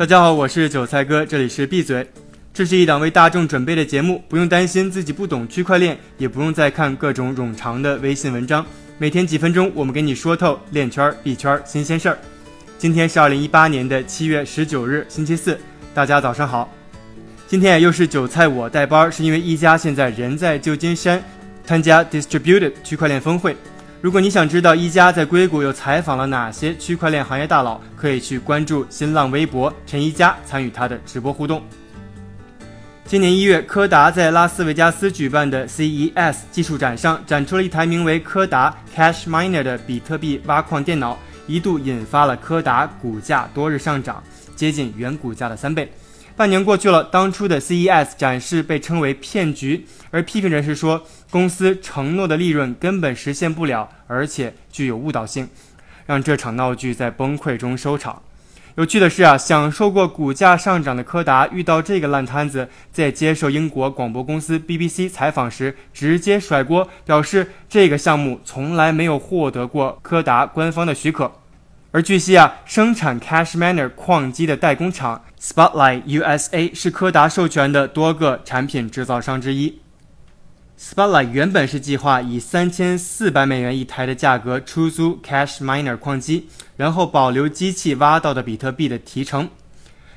大家好，我是韭菜哥，这里是闭嘴。这是一档为大众准备的节目，不用担心自己不懂区块链，也不用再看各种冗长的微信文章。每天几分钟，我们给你说透链圈、币圈新鲜事儿。今天是二零一八年的七月十九日，星期四，大家早上好。今天又是韭菜我带班，是因为一加现在人在旧金山参加 Distributed 区块链峰会。如果你想知道一加在硅谷又采访了哪些区块链行业大佬，可以去关注新浪微博陈一加，参与他的直播互动。今年一月，柯达在拉斯维加斯举办的 CES 技术展上展出了一台名为柯达 Cash Miner 的比特币挖矿电脑，一度引发了柯达股价多日上涨，接近原股价的三倍。半年过去了，当初的 CES 展示被称为骗局，而批评人士说，公司承诺的利润根本实现不了，而且具有误导性，让这场闹剧在崩溃中收场。有趣的是啊，享受过股价上涨的柯达遇到这个烂摊子，在接受英国广播公司 BBC 采访时，直接甩锅，表示这个项目从来没有获得过柯达官方的许可。而据悉啊，生产 Cash Miner 矿机的代工厂 Spotlight USA 是柯达授权的多个产品制造商之一。Spotlight 原本是计划以三千四百美元一台的价格出租 Cash Miner 矿机，然后保留机器挖到的比特币的提成。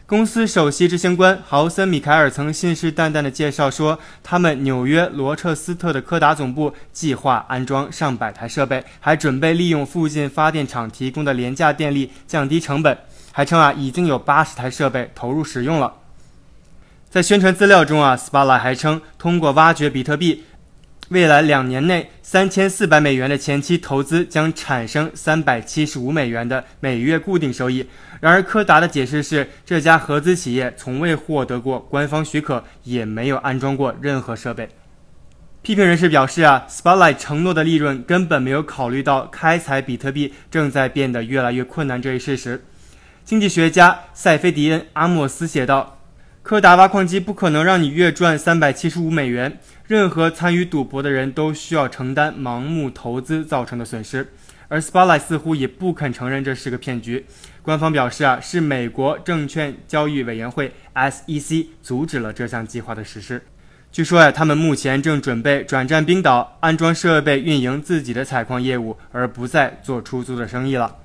公司首席执行官豪森·米凯尔曾信誓旦旦地介绍说，他们纽约罗彻斯特的柯达总部计划安装上百台设备，还准备利用附近发电厂提供的廉价电力降低成本。还称啊，已经有八十台设备投入使用了。在宣传资料中啊 s p a l a 还称，通过挖掘比特币。未来两年内，三千四百美元的前期投资将产生三百七十五美元的每月固定收益。然而，柯达的解释是，这家合资企业从未获得过官方许可，也没有安装过任何设备。批评人士表示啊，Spotlight 承诺的利润根本没有考虑到开采比特币正在变得越来越困难这一事实。经济学家塞菲迪恩·阿莫斯写道：“柯达挖矿机不可能让你月赚三百七十五美元。”任何参与赌博的人都需要承担盲目投资造成的损失，而 Spotlight 似乎也不肯承认这是个骗局。官方表示啊，是美国证券交易委员会 SEC 阻止了这项计划的实施。据说呀，他们目前正准备转战冰岛，安装设备，运营自己的采矿业务，而不再做出租的生意了。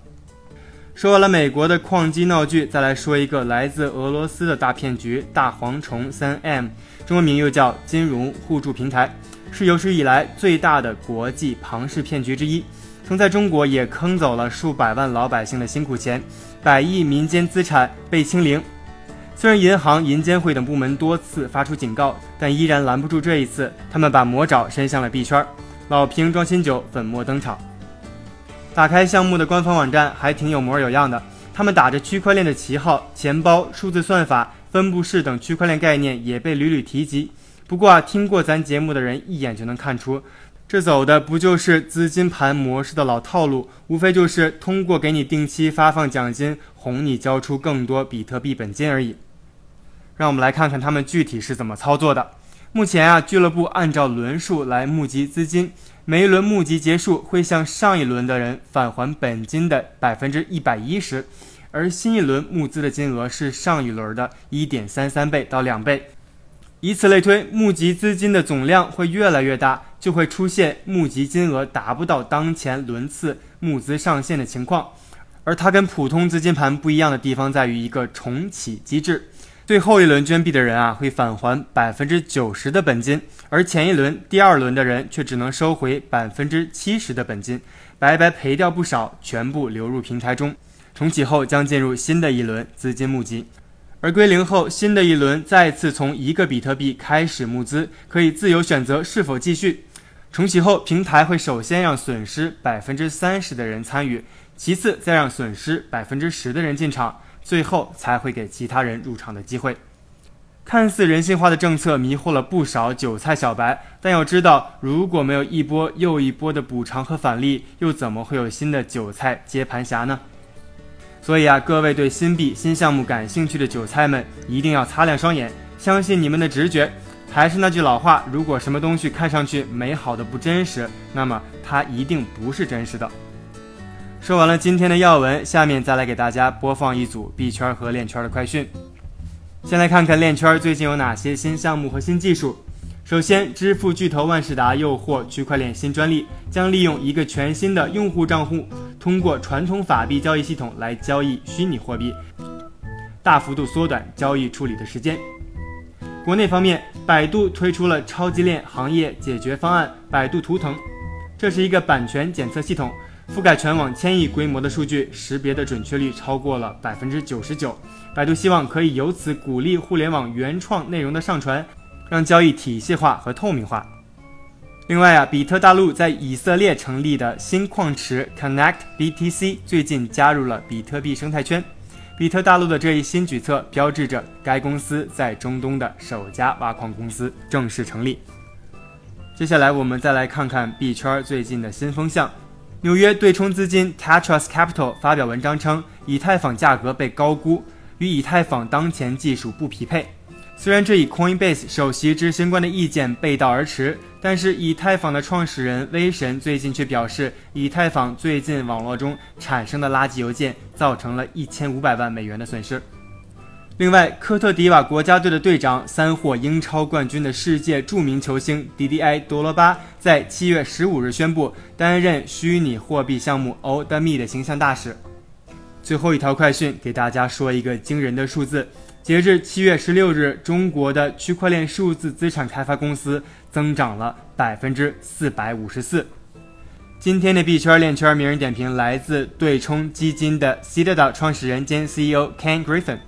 说完了美国的矿机闹剧，再来说一个来自俄罗斯的大骗局——大蝗虫三 M，中文名又叫金融互助平台，是有史以来最大的国际庞氏骗局之一，曾在中国也坑走了数百万老百姓的辛苦钱，百亿民间资产被清零。虽然银行、银监会等部门多次发出警告，但依然拦不住这一次，他们把魔爪伸向了币圈，老瓶装新酒，粉墨登场。打开项目的官方网站还挺有模有样的，他们打着区块链的旗号，钱包、数字算法、分布式等区块链概念也被屡屡提及。不过啊，听过咱节目的人一眼就能看出，这走的不就是资金盘模式的老套路，无非就是通过给你定期发放奖金，哄你交出更多比特币本金而已。让我们来看看他们具体是怎么操作的。目前啊，俱乐部按照轮数来募集资金。每一轮募集结束，会向上一轮的人返还本金的百分之一百一十，而新一轮募资的金额是上一轮的一点三三倍到两倍，以此类推，募集资金的总量会越来越大，就会出现募集金额达不到当前轮次募资上限的情况。而它跟普通资金盘不一样的地方在于一个重启机制。最后一轮捐币的人啊，会返还百分之九十的本金，而前一轮、第二轮的人却只能收回百分之七十的本金，白白赔掉不少，全部流入平台中。重启后将进入新的一轮资金募集，而归零后，新的一轮再次从一个比特币开始募资，可以自由选择是否继续。重启后，平台会首先让损失百分之三十的人参与，其次再让损失百分之十的人进场。最后才会给其他人入场的机会。看似人性化的政策迷惑了不少韭菜小白，但要知道，如果没有一波又一波的补偿和返利，又怎么会有新的韭菜接盘侠呢？所以啊，各位对新币、新项目感兴趣的韭菜们，一定要擦亮双眼，相信你们的直觉。还是那句老话，如果什么东西看上去美好的不真实，那么它一定不是真实的。说完了今天的要闻，下面再来给大家播放一组币圈和链圈的快讯。先来看看链圈最近有哪些新项目和新技术。首先，支付巨头万事达又获区块链新专利，将利用一个全新的用户账户，通过传统法币交易系统来交易虚拟货币，大幅度缩短交易处理的时间。国内方面，百度推出了超级链行业解决方案——百度图腾，这是一个版权检测系统，覆盖全网千亿规模的数据，识别的准确率超过了百分之九十九。百度希望可以由此鼓励互联网原创内容的上传。让交易体系化和透明化。另外啊，比特大陆在以色列成立的新矿池 Connect BTC 最近加入了比特币生态圈。比特大陆的这一新举措标志着该公司在中东的首家挖矿公司正式成立。接下来我们再来看看币圈最近的新风向。纽约对冲资金 Tetras Capital 发表文章称，以太坊价格被高估，与以太坊当前技术不匹配。虽然这与 Coinbase 首席执行官的意见背道而驰，但是以太坊的创始人威神最近却表示，以太坊最近网络中产生的垃圾邮件造成了一千五百万美元的损失。另外，科特迪瓦国家队的队长、三获英超冠军的世界著名球星迪迪埃·多罗巴在七月十五日宣布担任虚拟货币项目 o d m e 的形象大使。最后一条快讯，给大家说一个惊人的数字。截至七月十六日，中国的区块链数字资产开发公司增长了百分之四百五十四。今天的币圈链圈名人点评来自对冲基金的 Citadel 创始人兼 CEO Ken Griffin。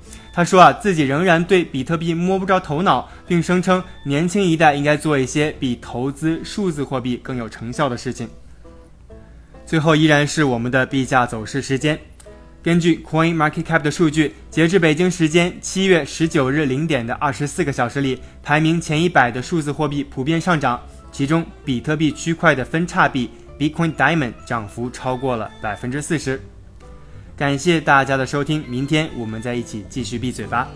他说啊，自己仍然对比特币摸不着头脑，并声称年轻一代应该做一些比投资数字货币更有成效的事情。最后依然是我们的币价走势时间。根据 Coin Market Cap 的数据，截至北京时间七月十九日零点的二十四个小时里，排名前一百的数字货币普遍上涨，其中比特币区块的分叉币 Bitcoin Diamond 涨幅超过了百分之四十。感谢大家的收听，明天我们再一起继续闭嘴吧。